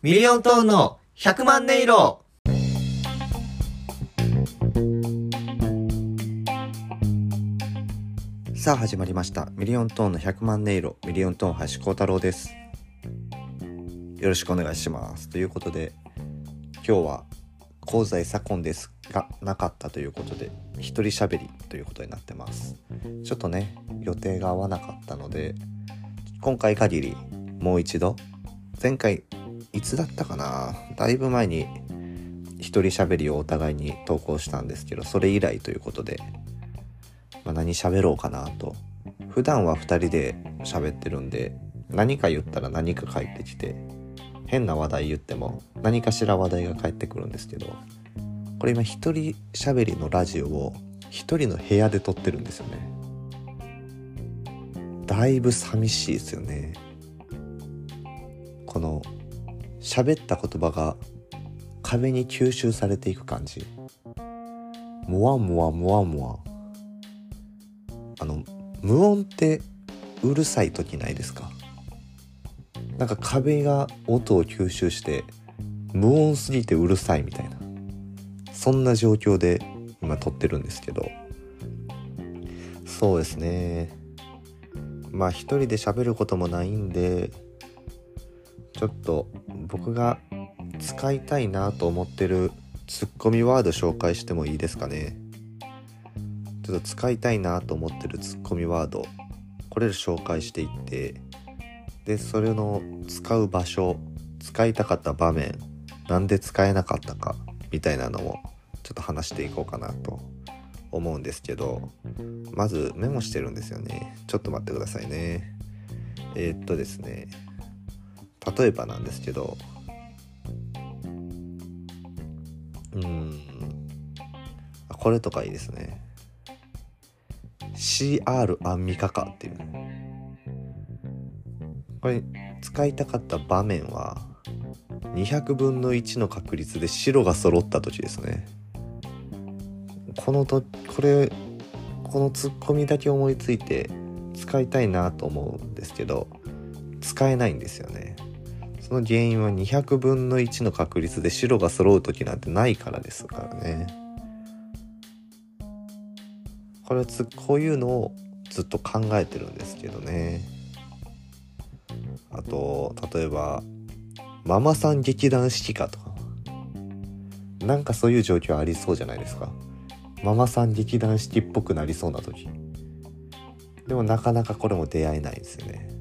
ミリオントーンの100万音色。さあ始まりました。ミリオントーンの100万音色。ミリオントーン林光太郎です。よろしくお願いします。ということで今日は香西左近ですがなかったということで一人喋りということになってます。ちょっとね予定が合わなかったので今回限りもう一度前回いつだったかな？だいぶ前に一人喋りをお互いに投稿したんですけどそれ以来ということで、まあ、何喋ろうかなと。普段は2人で喋ってるんで何か言ったら何か返ってきて変な話題言っても何かしら話題が返ってくるんですけどこれ今一人喋りのラジオを一人の部屋で撮ってるんですよね。だいぶ寂しいですよね。この喋った言葉が壁に吸収されていく感じ。もわもわもわもわあの無音ってうるさい時ないですか？なんか壁が音を吸収して無音すぎてうるさいみたいな。そんな状況で今撮ってるんですけど。そうですね。まあ一人で喋ることもないんでちょっと僕が使いたいなと思ってるツッコミワード紹介してもいいですかね。ちょっと使いたいなと思ってるツッコミワードこれで紹介していってでそれの使う場所使いたかった場面なんで使えなかったかみたいなのもちょっと話していこうかなと思うんですけどまずメモしてるんですよね。ちょっと待ってくださいね。えー、っとですね。例えばなんですけどうんこれとかいいですね。CR アンミカかっていう。これ使いたかった場面は200分の1の確率で白が揃った時ですね。このとこれこのツッコミだけ思いついて使いたいなと思うんですけど使えないんですよね。その原因は200分の1の確率で白が揃う時なんてないからですからね。これはつこういうのをずっと考えてるんですけどね。あと例えばママさん劇団四季かとか。なんかそういう状況ありそうじゃないですか。ママさん劇団四季っぽくなりそうな時。でもなかなかこれも出会えないですよね。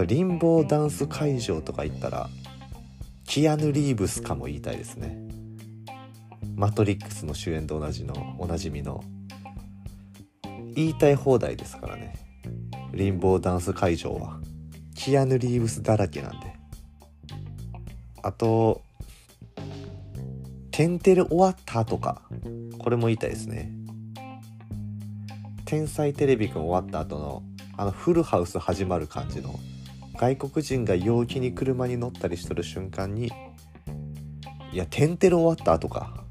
とリンボーダンス会場とか行ったらキアヌ・リーブスかも言いたいですね。マトリックスの主演と同じのおなじみの。言いたい放題ですからね。リンボーダンス会場は。キアヌ・リーブスだらけなんで。あと「テンテレ終わった」とか。これも言いたいですね。天才テレビくん終わった後のあのフルハウス始まる感じの。外国人が陽気に車に乗ったりしとる瞬間にいや「テンテレ終わった」とか。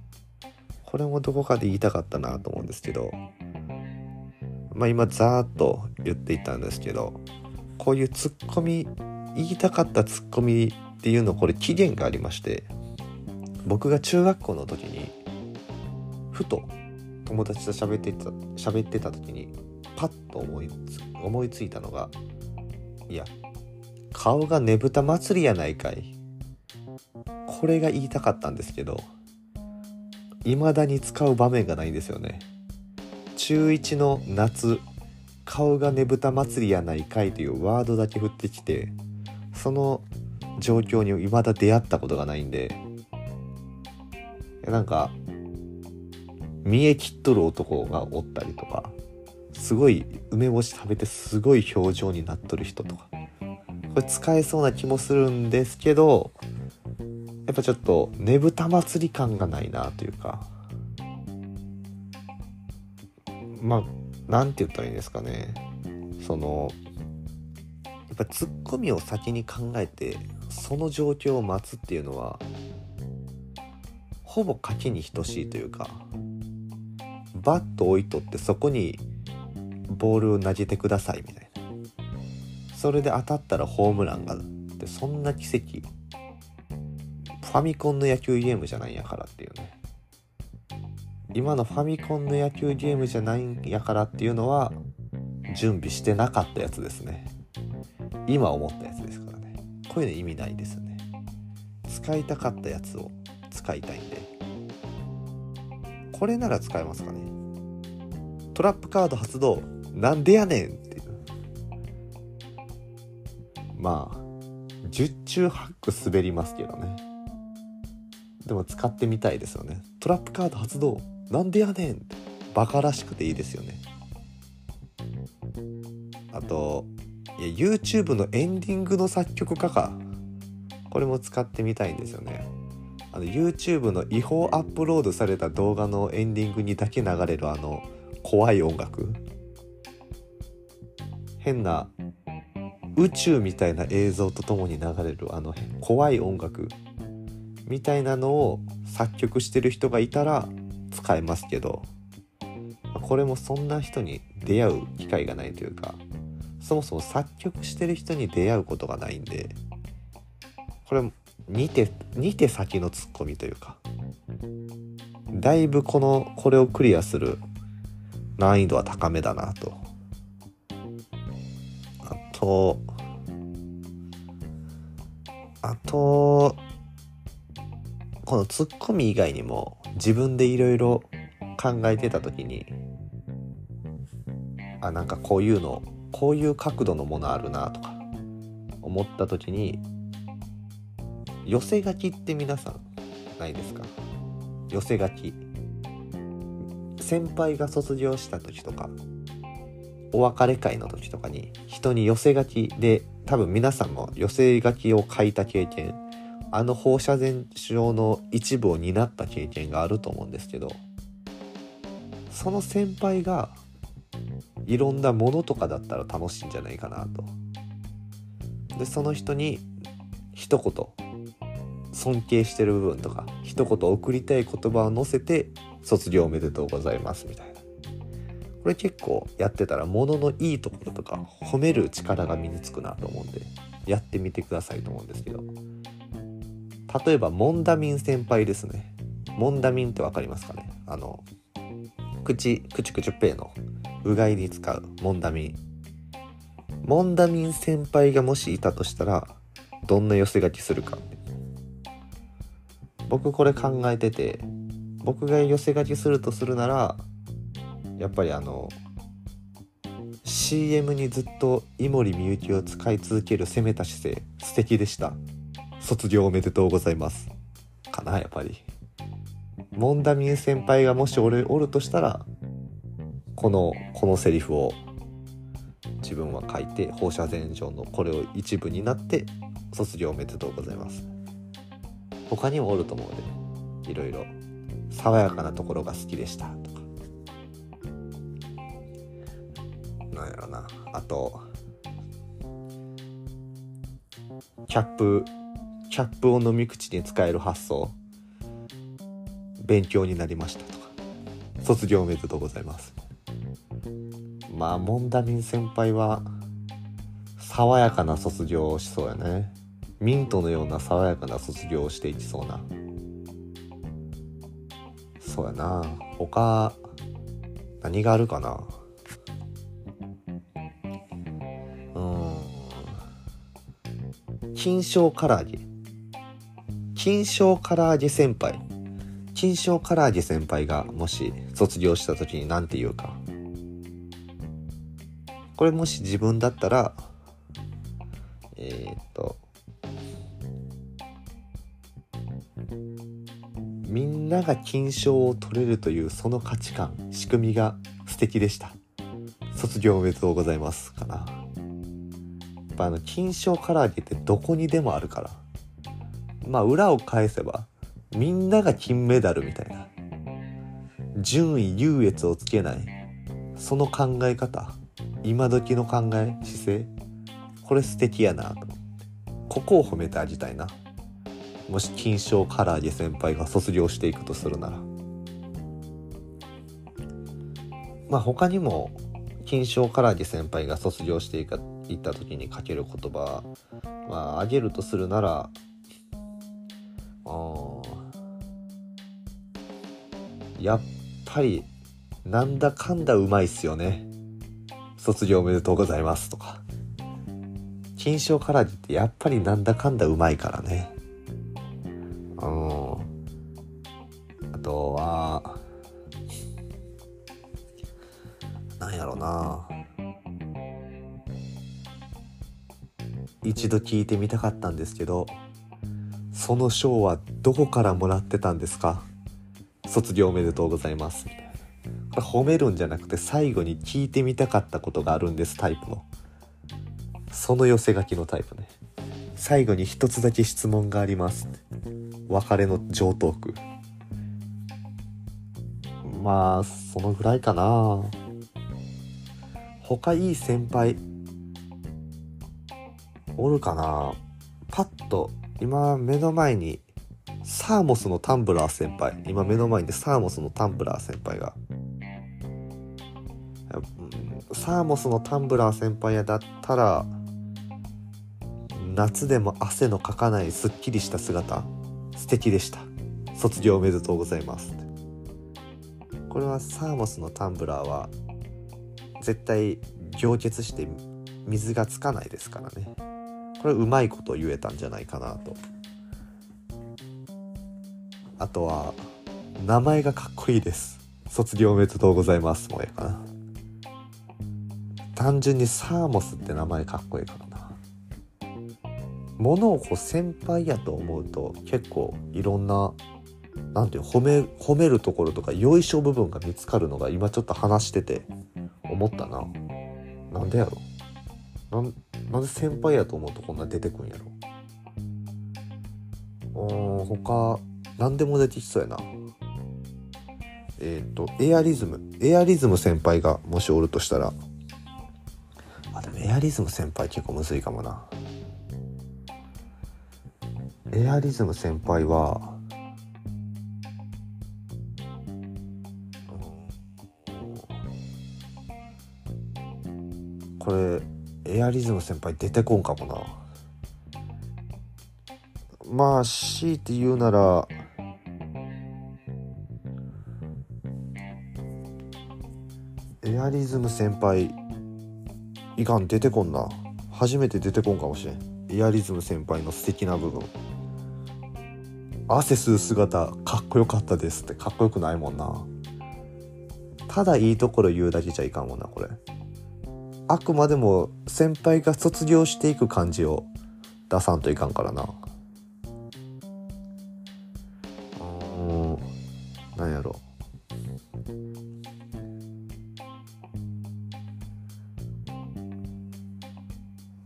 これもどこかで言いたかったなと思うんですけど。まあ今ざーっと言っていたんですけどこういうツッコミ言いたかったツッコミっていうのこれ期限がありまして僕が中学校の時にふと友達と喋ってた喋ってた時にパッと思いつ思いついたのがいや顔がねぶた祭りやないかい。これが言いたかったんですけど未だに使う場面がないんですよね。中1の夏顔がねぶた祭りやないかいというワードだけ振ってきてその状況に未だ出会ったことがないんでなんか見え切っとる男がおったりとかすごい梅干し食べてすごい表情になっとる人とか。これ使えそうな気もするんですけどやっぱちょっとねぶた祭り感がないなというか。まあ何て言ったらいいんですかね。そのやっぱツッコミを先に考えてその状況を待つっていうのはほぼ賭けに等しいというかバット置いとってそこにボールを投げてくださいみたいな。それで当たったらホームランがってそんな奇跡。ファミコンの野球ゲームじゃないんやからっていうね。今のファミコンの野球ゲームじゃないんやからっていうのは準備してなかったやつですね。今思ったやつですからね。こういうの意味ないですよね。使いたかったやつを使いたいんで。これなら使えますかね。トラップカード発動なんでやねんまあ十中八九滑りますけどね。でも使ってみたいですよね。トラップカード発動なんでやねん。ってバカらしくていいですよね。あといや YouTube のエンディングの作曲家か。これも使ってみたいんですよね。あの YouTube の違法アップロードされた動画のエンディングにだけ流れるあの怖い音楽。変な宇宙みたいな映像とともに流れるあの怖い音楽。みたいなのを作曲してる人がいたら使えますけどこれもそんな人に出会う機会がないというかそもそも作曲してる人に出会うことがないんでこれ2手2手先のツッコミというかだいぶこのこれをクリアする難易度は高めだなと。あとあとこのツッコミ以外にも自分でいろいろ考えてた時にあなんかこういうのこういう角度のものあるなとか思った時に寄せ書きって皆さんないですか？寄せ書き。先輩が卒業した時とか。お別れ会の時とかに人に寄せ書きで多分皆さんも寄せ書きを書いた経験あの放射線症の一部を担った経験があると思うんですけどその先輩がいろんなものとかだったら楽しいんじゃないかなと。でその人に一言尊敬してる部分とか一言送りたい言葉を載せて「卒業おめでとうございます」みたいな。これ結構やってたらもののいいところとか褒める力が身につくなと思うんでやってみてくださいと思うんですけど。例えばモンダミン先輩ですね。モンダミンって分かりますかね？あの口クチュクチュペーのうがいに使うモンダミンモンダミン先輩がもしいたとしたらどんな寄せ書きするか僕これ考えてて僕が寄せ書きするとするならやっぱりあの CM にずっと井森美幸を使い続ける攻めた姿勢素敵でした。卒業おめでとうございます。かなやっぱり。モンダミン先輩がもし俺おるとしたらこのこのセリフを自分は書いて放射線状のこれを一部になって卒業おめでとうございます。他にもおると思うので。いろいろ爽やかなところが好きでした。あとキャップキャップを飲み口に使える発想勉強になりましたとか卒業おめでとうございます。まあモンダミン先輩は爽やかな卒業をしそうやね。ミントのような爽やかな卒業をしていきそうな。そうやな。他何があるかな。金賞唐揚げ。金賞唐揚げ先輩。金賞唐揚げ先輩がもし卒業した時に何て言うか。これもし自分だったらえー、っとみんなが金賞を取れるというその価値観仕組みが素敵でした。卒業おめでとうございます。かな。ぱあの金賞唐揚げってどこにでもあるから。まあ裏を返せばみんなが金メダルみたいな。順位優越をつけない。その考え方。今時の考え姿勢。これ素敵やなとここを褒めてあげたいな。もし金賞唐揚げ先輩が卒業していくとするなら。まあ他にも金賞唐揚げ先輩が卒業していく行った時にかける言葉まああげるとするならやっぱりなんだかんだうまいっすよね。卒業おめでとうございますとか。金賞からってやっぱりなんだかんだうまいからね。一度聞いてみたかったんですけどその賞はどこからもらってたんですか？卒業おめでとうございます。みたいなこれ褒めるんじゃなくて最後に聞いてみたかったことがあるんですタイプの。その寄せ書きのタイプね。最後に一つだけ質問があります。別れの上トークまあそのぐらいかな。他いい先輩おるかな。パッと今目の前にサーモスのタンブラー先輩。今目の前にサーモスのタンブラー先輩が。サーモスのタンブラー先輩やだったら夏でも汗のかかないすっきりした姿。素敵でした。卒業おめでとうございます。これはサーモスのタンブラーは絶対凝結して水がつかないですからね。これうまいこと言えたんじゃないかなと。あとは名前がかっこいいです。卒業おめでとうございますもええかな。単純にサーモスって名前かっこいいからな。物をこう先輩やと思うと結構いろんななんていう褒め褒めるところとかよいしょ部分が見つかるのが今ちょっと話してて思ったな。なんでやろなんなんで先輩やと思うとこんな出てくんやろ。うん他何でも出てきそうやな。えっ、ー、とエアリズム。エアリズム先輩がもしおるとしたら。あでもエアリズム先輩結構むずいかもな。エアリズム先輩はこれエアリズム先輩出てこんかもな。まあ強いて言うならエアリズム先輩いかん出てこんな。初めて出てこんかもしれん。エアリズム先輩の素敵な部分。汗吸う姿かっこよかったですってかっこよくないもんな。ただいいところ言うだけじゃいかんもんなこれ。あくまでも先輩が卒業していく感じを出さんといかんからな。うん。なんやろ。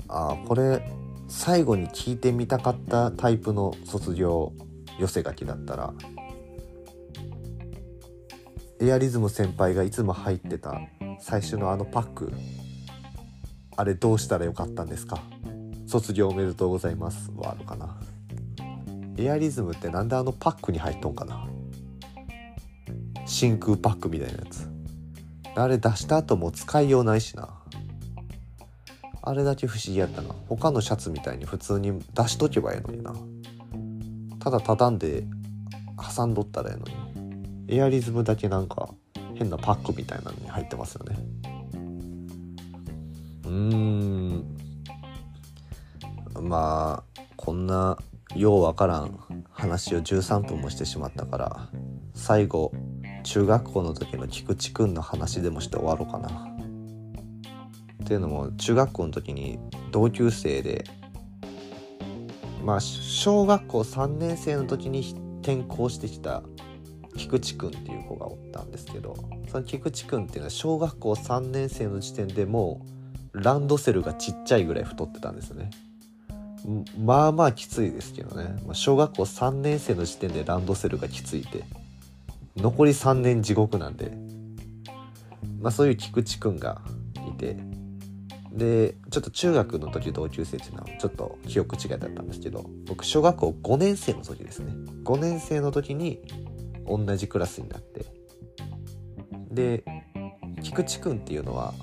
あこれ最後に聞いてみたかったタイプの卒業寄せ書きだったらエアリズム先輩がいつも入ってた最初のあのパック。あれどうしたらよかったんですか？卒業おめでとうございます。はあるかな。エアリズムってなんであのパックに入っとんかな？真空パックみたいなやつ。あれ出した後も使いようないしな。あれだけ不思議やったな。他のシャツみたいに普通に出しとけばええのにな。ただ畳んで挟んどったらええのに。エアリズムだけなんか変なパックみたいなのに入ってますよね。うーんまあこんなようわからん話を13分もしてしまったから最後中学校の時の菊池くんの話でもして終わろうかな。っていうのも中学校の時に同級生でまあ小学校3年生の時に転校してきた菊池くんっていう子がおったんですけどその菊池くんっていうのは小学校3年生の時点でもうランドセルがちっちゃいぐらい太ってたんですよね。まあまあきついですけどね、ま、小学校3年生の時点でランドセルがきついて。残り3年地獄なんで、まあ、そういう菊池くんがいて。でちょっと中学の時同級生っていうのはちょっと記憶違いだったんですけど僕小学校5年生の時ですね。5年生の時に同じクラスになって。で菊池くんっていうのは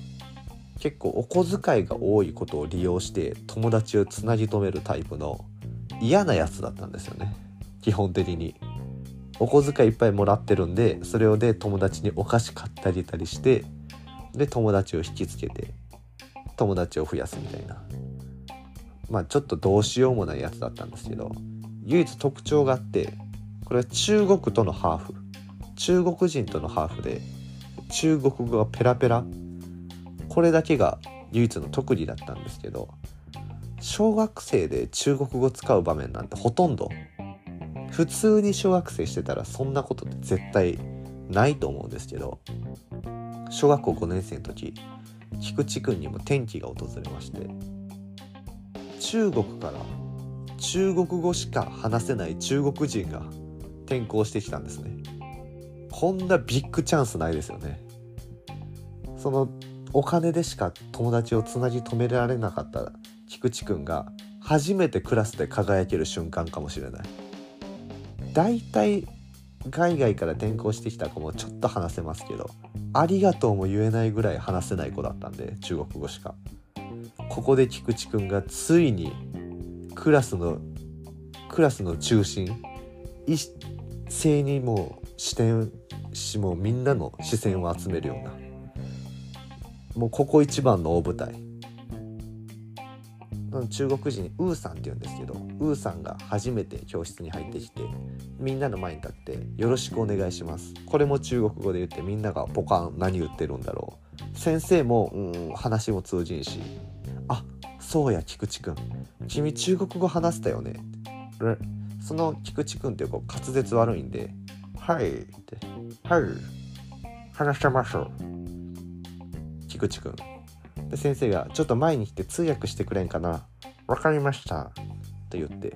結構お小遣いが多いことを利用して友達をつなぎ止めるタイプの嫌なやつだったんですよね。基本的に。お小遣いいっぱいもらってるんでそれをで友達にお菓子買ったりたりしてで友達を引きつけて友達を増やすみたいな。まあちょっとどうしようもないやつだったんですけど唯一特徴があってこれは中国とのハーフ。中国人とのハーフで中国語がペラペラこれだけが唯一の特技だったんですけど小学生で中国語使う場面なんてほとんど。普通に小学生してたらそんなことって絶対ないと思うんですけど小学校5年生の時菊池くんにも転機が訪れまして中国から中国語しか話せない中国人が転校してきたんですね。こんなビッグチャンスないですよね。そのお金でしか友達をつなぎ止められなかった菊池くんが初めてクラスで輝ける瞬間かもしれない。大体海外から転校してきた子もちょっと話せますけどありがとうも言えないぐらい話せない子だったんで中国語しか。ここで菊池くんがついにクラスのクラスの中心一斉にもう視点しもうみんなの視線を集めるようなもうここ一番の大舞台。中国人ウーさんって言うんですけどウーさんが初めて教室に入ってきてみんなの前に立って「よろしくお願いします」これも中国語で言ってみんながポカン何言ってるんだろう。先生もうん話も通じんし「あそうや菊池くん君中国語話せたよね」その菊池くんってこう滑舌悪いんで「はい」って「はい話してます」菊池くん。で先生が「ちょっと前に来て通訳してくれんかな。分かりました」と言って。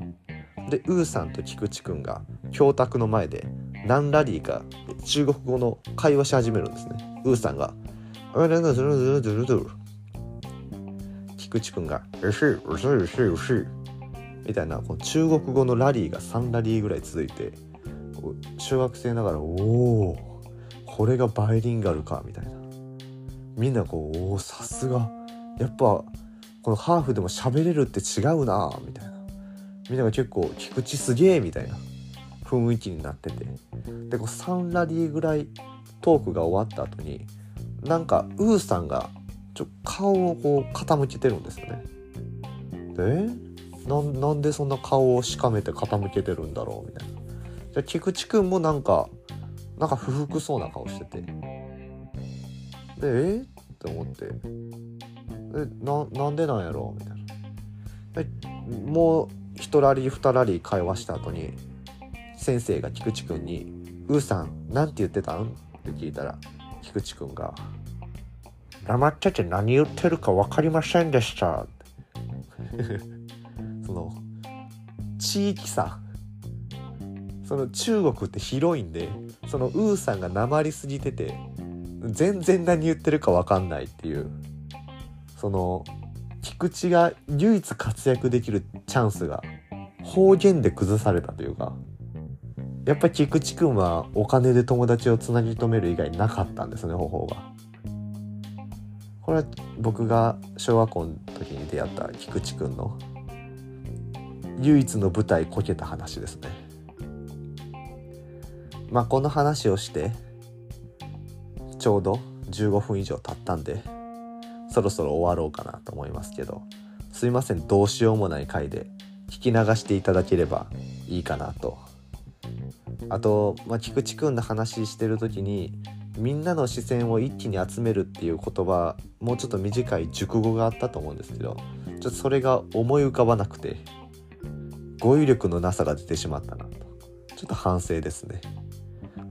でウーさんと菊池くんが教卓の前で何ラリーか中国語の会話し始めるんですね。ウーさんが「菊池くんが「うしうしうしうし」みたいなこの中国語のラリーが3ラリーぐらい続いて小学生ながら「おおこれがバイリンガルか」みたいな。みんなこうおさすが。やっぱこのハーフでも喋れるって違うなみたいな。みんなが結構菊池すげえみたいな。雰囲気になってて。でこう3ラリーぐらいトークが終わった後になんかウーさんがちょ顔をこう傾けてるんですよね。でなんでそんな顔をしかめて傾けてるんだろうみたいな。じゃ菊池くんもなんかなんか不服そうな顔してて。でえ？って思って。えななんでなんやろ？みたいな。もう1ラリー2ラリー会話した後に先生が菊池くんに「うーさんなんて言ってたん?」って聞いたら菊池くんが「黙ってて何言ってるか分かりませんでした」その地域差。その中国って広いんでそのウーさんがなまりすぎてて全然何言ってるか分かんないっていうその菊池が唯一活躍できるチャンスが方言で崩されたというかやっぱ菊池くんはお金で友達をつなぎ止める以外なかったんですね方法が。これは僕が小学校の時に出会った菊池くんの唯一の舞台こけた話ですね。まあこの話をしてちょうど15分以上経ったんでそろそろ終わろうかなと思いますけどすいませんどうしようもない回で聞き流していただければいいかなと。あと、まあ、菊池くんの話してる時にみんなの視線を一気に集めるっていう言葉もうちょっと短い熟語があったと思うんですけどちょっとそれが思い浮かばなくて語彙力のなさが出てしまったなと。ちょっと反省ですね。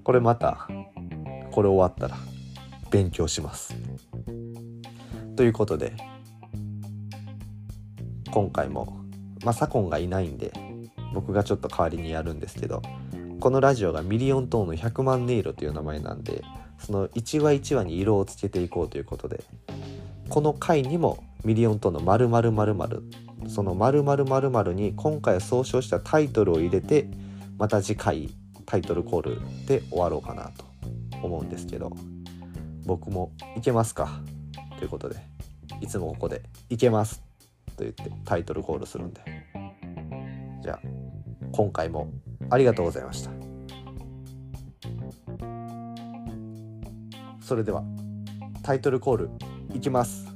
これまたこれ終わったら勉強します。ということで今回もまあ左近がいないんで僕がちょっと代わりにやるんですけどこのラジオがミリオントーンの100万音色という名前なんでその1話1話に色をつけていこうということでこの回にもミリオントーンの〇〇〇〇その〇〇〇〇に今回総称したタイトルを入れてまた次回タイトルコールで終わろうかなと思うんですけど僕もいけますか？ということでいつもここで「いけます」と言ってタイトルコールするんで。じゃあ今回もありがとうございました。それではタイトルコールいきます。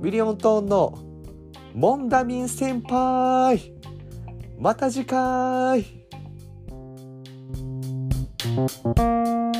ミリオントーンのモンダミン先輩また次回！Thank you.